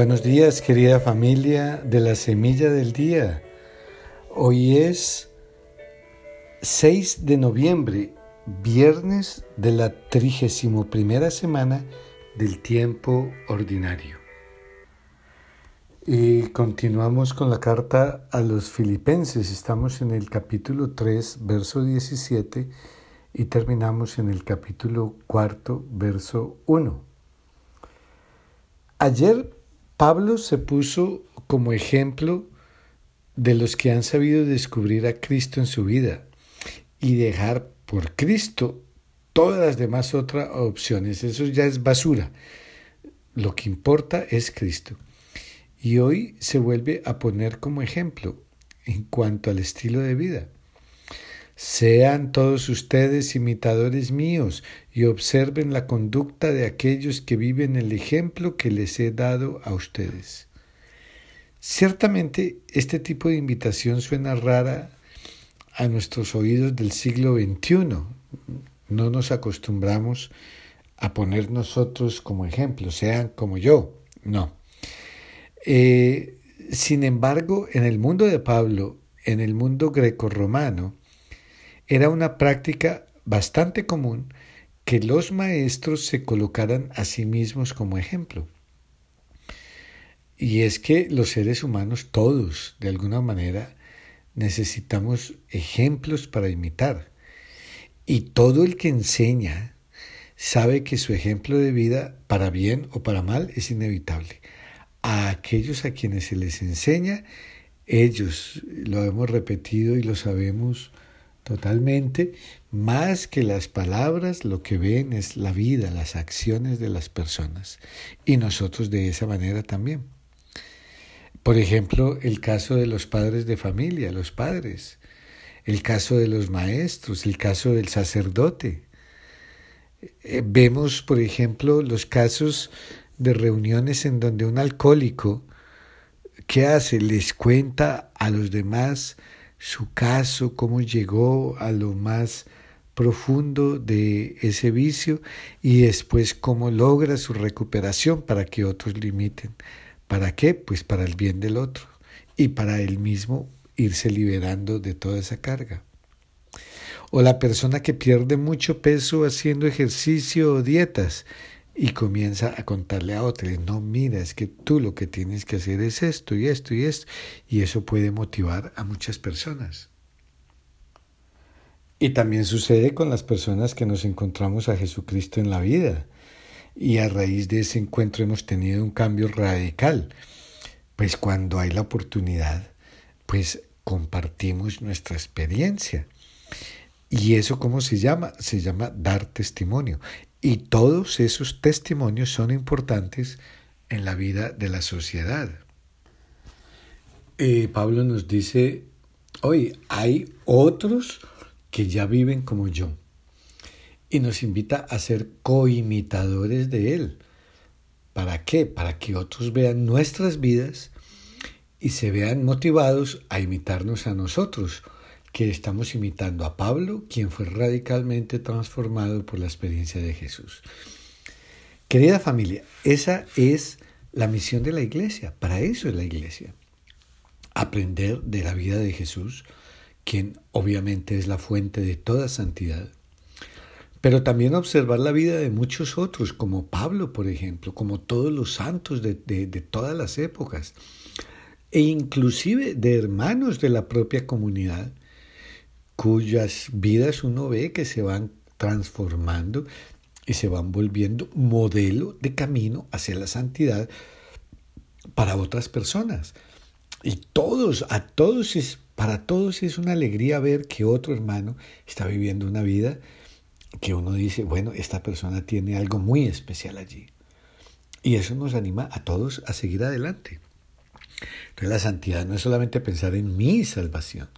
Buenos días, querida familia de la Semilla del Día. Hoy es 6 de noviembre, viernes de la 31 primera semana del tiempo ordinario. Y continuamos con la carta a los filipenses. Estamos en el capítulo 3, verso 17 y terminamos en el capítulo 4, verso 1. Ayer Pablo se puso como ejemplo de los que han sabido descubrir a Cristo en su vida y dejar por Cristo todas las demás otras opciones. Eso ya es basura. Lo que importa es Cristo. Y hoy se vuelve a poner como ejemplo en cuanto al estilo de vida. Sean todos ustedes imitadores míos y observen la conducta de aquellos que viven el ejemplo que les he dado a ustedes. Ciertamente este tipo de invitación suena rara a nuestros oídos del siglo XXI. No nos acostumbramos a poner nosotros como ejemplo, sean como yo. No. Eh, sin embargo, en el mundo de Pablo, en el mundo greco-romano, era una práctica bastante común que los maestros se colocaran a sí mismos como ejemplo. Y es que los seres humanos, todos, de alguna manera, necesitamos ejemplos para imitar. Y todo el que enseña sabe que su ejemplo de vida, para bien o para mal, es inevitable. A aquellos a quienes se les enseña, ellos, lo hemos repetido y lo sabemos, totalmente, más que las palabras, lo que ven es la vida, las acciones de las personas. Y nosotros de esa manera también. Por ejemplo, el caso de los padres de familia, los padres, el caso de los maestros, el caso del sacerdote. Eh, vemos, por ejemplo, los casos de reuniones en donde un alcohólico, ¿qué hace? Les cuenta a los demás su caso, cómo llegó a lo más profundo de ese vicio y después cómo logra su recuperación para que otros limiten. ¿Para qué? Pues para el bien del otro y para él mismo irse liberando de toda esa carga. O la persona que pierde mucho peso haciendo ejercicio o dietas y comienza a contarle a otros, no, mira, es que tú lo que tienes que hacer es esto y esto y esto, y eso puede motivar a muchas personas. Y también sucede con las personas que nos encontramos a Jesucristo en la vida, y a raíz de ese encuentro hemos tenido un cambio radical, pues cuando hay la oportunidad, pues compartimos nuestra experiencia. ¿Y eso cómo se llama? Se llama dar testimonio. Y todos esos testimonios son importantes en la vida de la sociedad. Eh, Pablo nos dice, hoy hay otros que ya viven como yo. Y nos invita a ser coimitadores de Él. ¿Para qué? Para que otros vean nuestras vidas y se vean motivados a imitarnos a nosotros que estamos imitando a Pablo, quien fue radicalmente transformado por la experiencia de Jesús. Querida familia, esa es la misión de la iglesia, para eso es la iglesia. Aprender de la vida de Jesús, quien obviamente es la fuente de toda santidad, pero también observar la vida de muchos otros, como Pablo, por ejemplo, como todos los santos de, de todas las épocas, e inclusive de hermanos de la propia comunidad cuyas vidas uno ve que se van transformando y se van volviendo modelo de camino hacia la santidad para otras personas. Y todos, a todos es, para todos es una alegría ver que otro hermano está viviendo una vida que uno dice, bueno, esta persona tiene algo muy especial allí. Y eso nos anima a todos a seguir adelante. Entonces la santidad no es solamente pensar en mi salvación,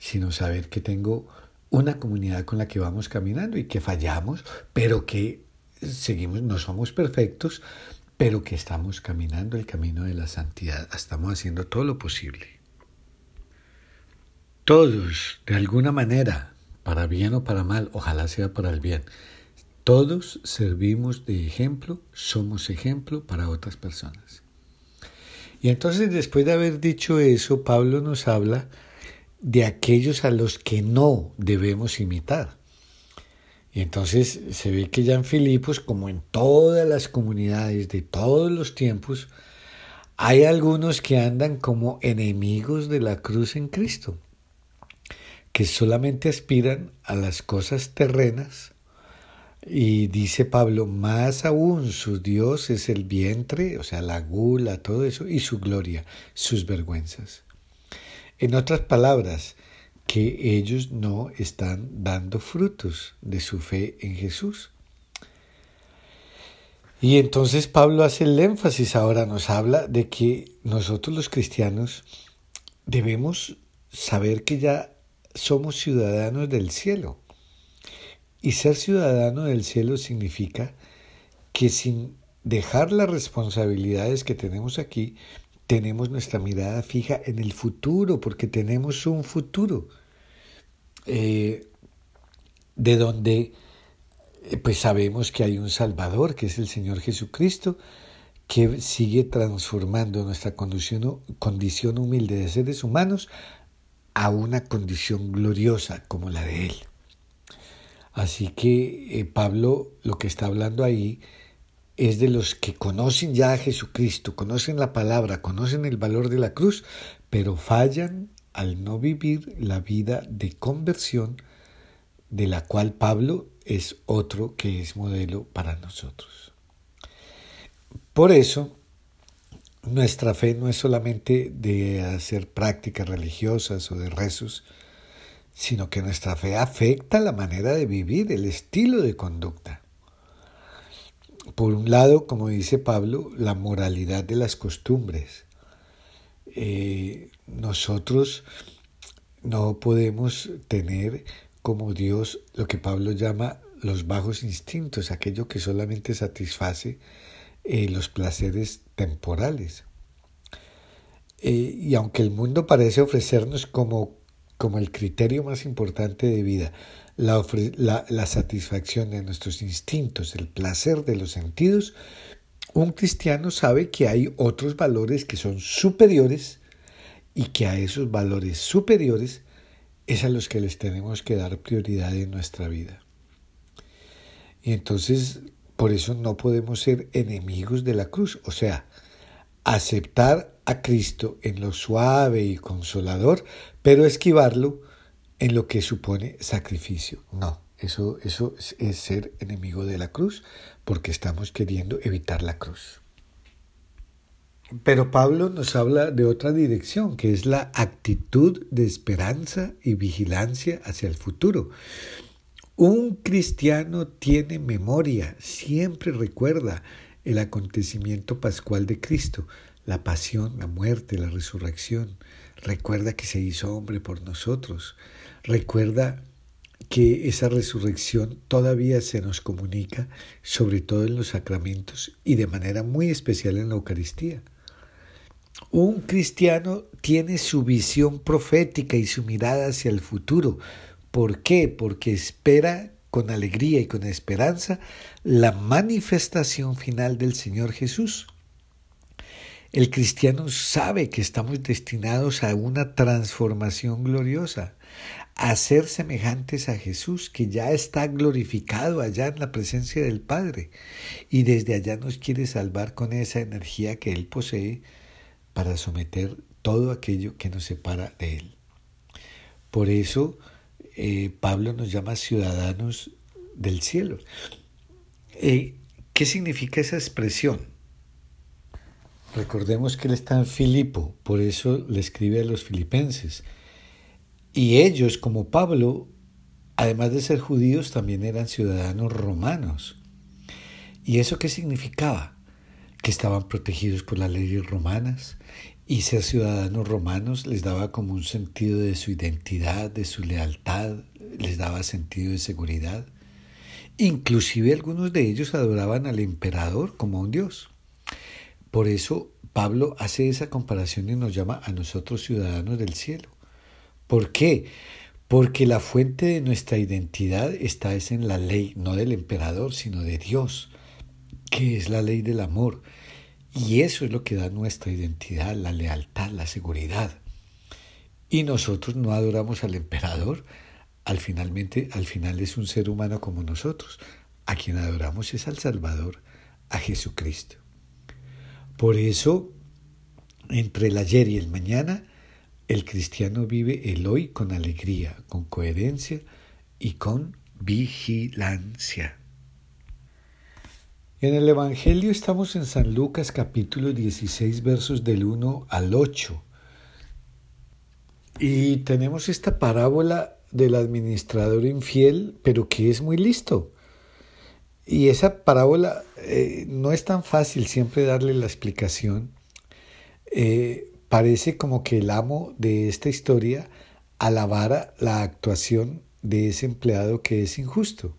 sino saber que tengo una comunidad con la que vamos caminando y que fallamos, pero que seguimos, no somos perfectos, pero que estamos caminando el camino de la santidad, estamos haciendo todo lo posible. Todos, de alguna manera, para bien o para mal, ojalá sea para el bien, todos servimos de ejemplo, somos ejemplo para otras personas. Y entonces después de haber dicho eso, Pablo nos habla de aquellos a los que no debemos imitar. Y entonces se ve que ya en Filipos, como en todas las comunidades de todos los tiempos, hay algunos que andan como enemigos de la cruz en Cristo, que solamente aspiran a las cosas terrenas. Y dice Pablo, más aún su Dios es el vientre, o sea, la gula, todo eso, y su gloria, sus vergüenzas. En otras palabras, que ellos no están dando frutos de su fe en Jesús. Y entonces Pablo hace el énfasis ahora, nos habla de que nosotros los cristianos debemos saber que ya somos ciudadanos del cielo. Y ser ciudadano del cielo significa que sin dejar las responsabilidades que tenemos aquí, tenemos nuestra mirada fija en el futuro, porque tenemos un futuro. Eh, de donde eh, pues sabemos que hay un Salvador, que es el Señor Jesucristo, que sigue transformando nuestra condición, humilde de seres humanos a una condición gloriosa como la de Él. Así que eh, Pablo lo que está hablando ahí es de los que conocen ya a Jesucristo, conocen la palabra, conocen el valor de la cruz, pero fallan al no vivir la vida de conversión de la cual Pablo es otro que es modelo para nosotros. Por eso, nuestra fe no es solamente de hacer prácticas religiosas o de rezos, sino que nuestra fe afecta la manera de vivir, el estilo de conducta. Por un lado, como dice Pablo, la moralidad de las costumbres. Eh, nosotros no podemos tener como Dios lo que Pablo llama los bajos instintos, aquello que solamente satisface eh, los placeres temporales. Eh, y aunque el mundo parece ofrecernos como, como el criterio más importante de vida, la, la satisfacción de nuestros instintos, el placer de los sentidos, un cristiano sabe que hay otros valores que son superiores y que a esos valores superiores es a los que les tenemos que dar prioridad en nuestra vida. Y entonces, por eso no podemos ser enemigos de la cruz, o sea, aceptar a Cristo en lo suave y consolador, pero esquivarlo en lo que supone sacrificio. No, eso, eso es ser enemigo de la cruz, porque estamos queriendo evitar la cruz. Pero Pablo nos habla de otra dirección, que es la actitud de esperanza y vigilancia hacia el futuro. Un cristiano tiene memoria, siempre recuerda el acontecimiento pascual de Cristo, la pasión, la muerte, la resurrección. Recuerda que se hizo hombre por nosotros. Recuerda que esa resurrección todavía se nos comunica, sobre todo en los sacramentos y de manera muy especial en la Eucaristía. Un cristiano tiene su visión profética y su mirada hacia el futuro. ¿Por qué? Porque espera con alegría y con esperanza la manifestación final del Señor Jesús. El cristiano sabe que estamos destinados a una transformación gloriosa, a ser semejantes a Jesús, que ya está glorificado allá en la presencia del Padre, y desde allá nos quiere salvar con esa energía que Él posee para someter todo aquello que nos separa de Él. Por eso eh, Pablo nos llama ciudadanos del cielo. Eh, ¿Qué significa esa expresión? Recordemos que él está en Filipo, por eso le escribe a los filipenses. Y ellos, como Pablo, además de ser judíos, también eran ciudadanos romanos. ¿Y eso qué significaba? Que estaban protegidos por las leyes romanas y ser ciudadanos romanos les daba como un sentido de su identidad, de su lealtad, les daba sentido de seguridad. Inclusive algunos de ellos adoraban al emperador como a un dios. Por eso Pablo hace esa comparación y nos llama a nosotros ciudadanos del cielo. ¿Por qué? Porque la fuente de nuestra identidad está es en la ley, no del emperador, sino de Dios, que es la ley del amor. Y eso es lo que da nuestra identidad, la lealtad, la seguridad. Y nosotros no adoramos al emperador, al finalmente al final es un ser humano como nosotros. A quien adoramos es al Salvador, a Jesucristo. Por eso, entre el ayer y el mañana, el cristiano vive el hoy con alegría, con coherencia y con vigilancia. En el Evangelio estamos en San Lucas capítulo 16 versos del 1 al 8. Y tenemos esta parábola del administrador infiel, pero que es muy listo. Y esa parábola eh, no es tan fácil siempre darle la explicación. Eh, parece como que el amo de esta historia alabara la actuación de ese empleado que es injusto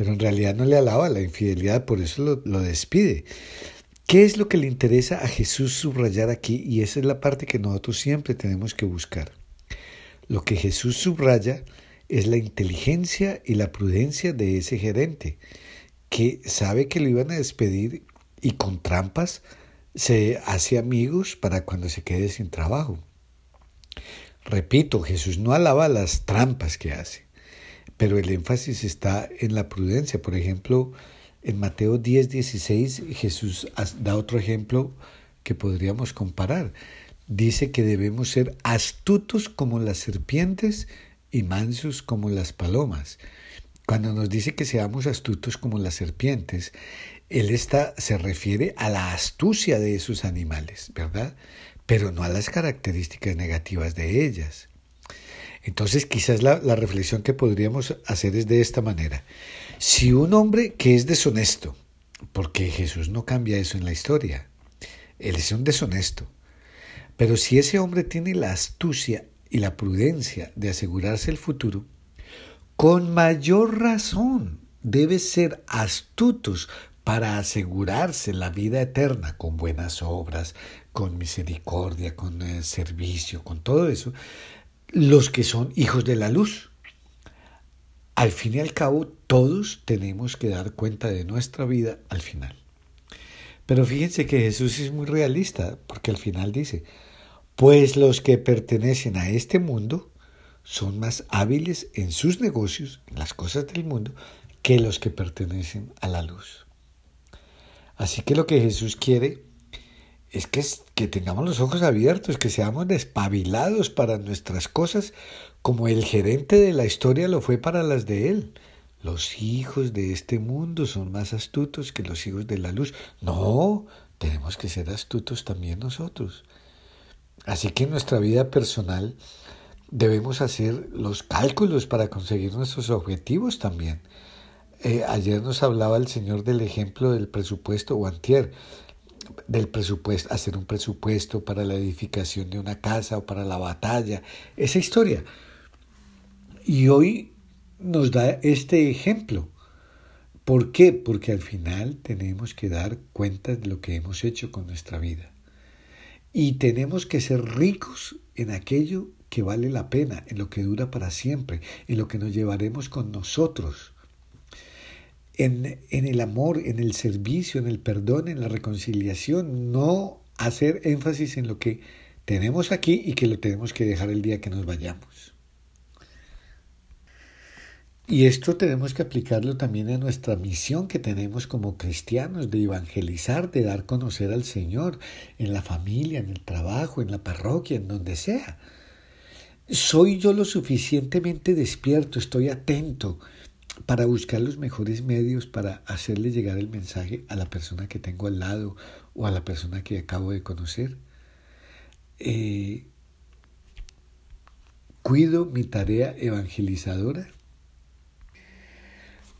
pero en realidad no le alaba la infidelidad, por eso lo, despide. ¿Qué es lo que le interesa a Jesús subrayar aquí? Y esa es la parte que nosotros siempre tenemos que buscar. Lo que Jesús subraya es la inteligencia y la prudencia de ese gerente, que sabe que lo iban a despedir y con trampas se hace amigos para cuando se quede sin trabajo. Repito, Jesús no alaba las trampas que hace pero el énfasis está en la prudencia. Por ejemplo, en Mateo 10, 16, Jesús da otro ejemplo que podríamos comparar. Dice que debemos ser astutos como las serpientes y mansos como las palomas. Cuando nos dice que seamos astutos como las serpientes, él está, se refiere a la astucia de esos animales, ¿verdad? Pero no a las características negativas de ellas. Entonces quizás la, la reflexión que podríamos hacer es de esta manera. Si un hombre que es deshonesto, porque Jesús no cambia eso en la historia, él es un deshonesto, pero si ese hombre tiene la astucia y la prudencia de asegurarse el futuro, con mayor razón debe ser astutos para asegurarse la vida eterna con buenas obras, con misericordia, con eh, servicio, con todo eso, los que son hijos de la luz. Al fin y al cabo, todos tenemos que dar cuenta de nuestra vida al final. Pero fíjense que Jesús es muy realista, porque al final dice, pues los que pertenecen a este mundo son más hábiles en sus negocios, en las cosas del mundo, que los que pertenecen a la luz. Así que lo que Jesús quiere es que, que tengamos los ojos abiertos, que seamos despabilados para nuestras cosas, como el gerente de la historia lo fue para las de él. Los hijos de este mundo son más astutos que los hijos de la luz. No, tenemos que ser astutos también nosotros. Así que en nuestra vida personal debemos hacer los cálculos para conseguir nuestros objetivos también. Eh, ayer nos hablaba el Señor del ejemplo del presupuesto o antier del presupuesto, hacer un presupuesto para la edificación de una casa o para la batalla, esa historia. Y hoy nos da este ejemplo. ¿Por qué? Porque al final tenemos que dar cuenta de lo que hemos hecho con nuestra vida. Y tenemos que ser ricos en aquello que vale la pena, en lo que dura para siempre, en lo que nos llevaremos con nosotros en, el amor, en el servicio, en el perdón, en la reconciliación, no hacer énfasis en lo que tenemos aquí y que lo tenemos que dejar el día que nos vayamos. Y esto tenemos que aplicarlo también a nuestra misión que tenemos como cristianos de evangelizar, de dar conocer al Señor en la familia, en el trabajo, en la parroquia, en donde sea. Soy yo lo suficientemente despierto, estoy atento, para buscar los mejores medios para hacerle llegar el mensaje a la persona que tengo al lado o a la persona que acabo de conocer. Eh, cuido mi tarea evangelizadora.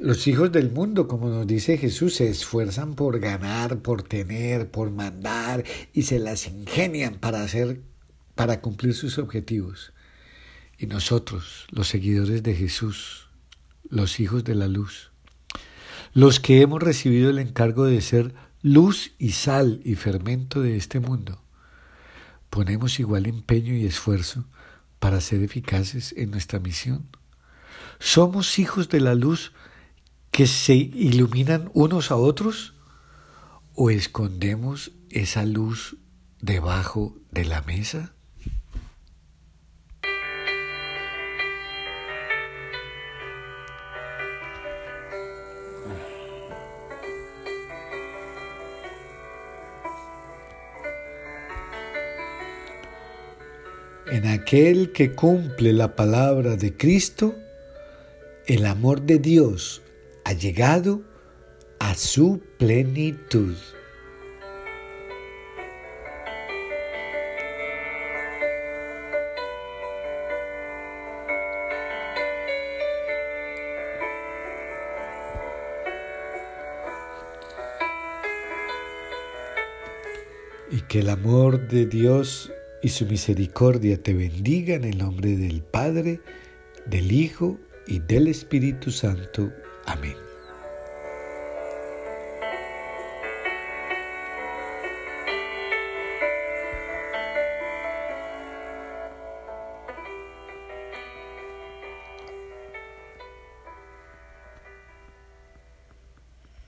Los hijos del mundo, como nos dice Jesús, se esfuerzan por ganar, por tener, por mandar y se las ingenian para hacer para cumplir sus objetivos. Y nosotros, los seguidores de Jesús, los hijos de la luz, los que hemos recibido el encargo de ser luz y sal y fermento de este mundo, ponemos igual empeño y esfuerzo para ser eficaces en nuestra misión. ¿Somos hijos de la luz que se iluminan unos a otros? o escondemos esa luz debajo de la mesa? En aquel que cumple la palabra de Cristo, el amor de Dios ha llegado a su plenitud. Y que el amor de Dios y su misericordia te bendiga en el nombre del Padre, del Hijo y del Espíritu Santo. Amin.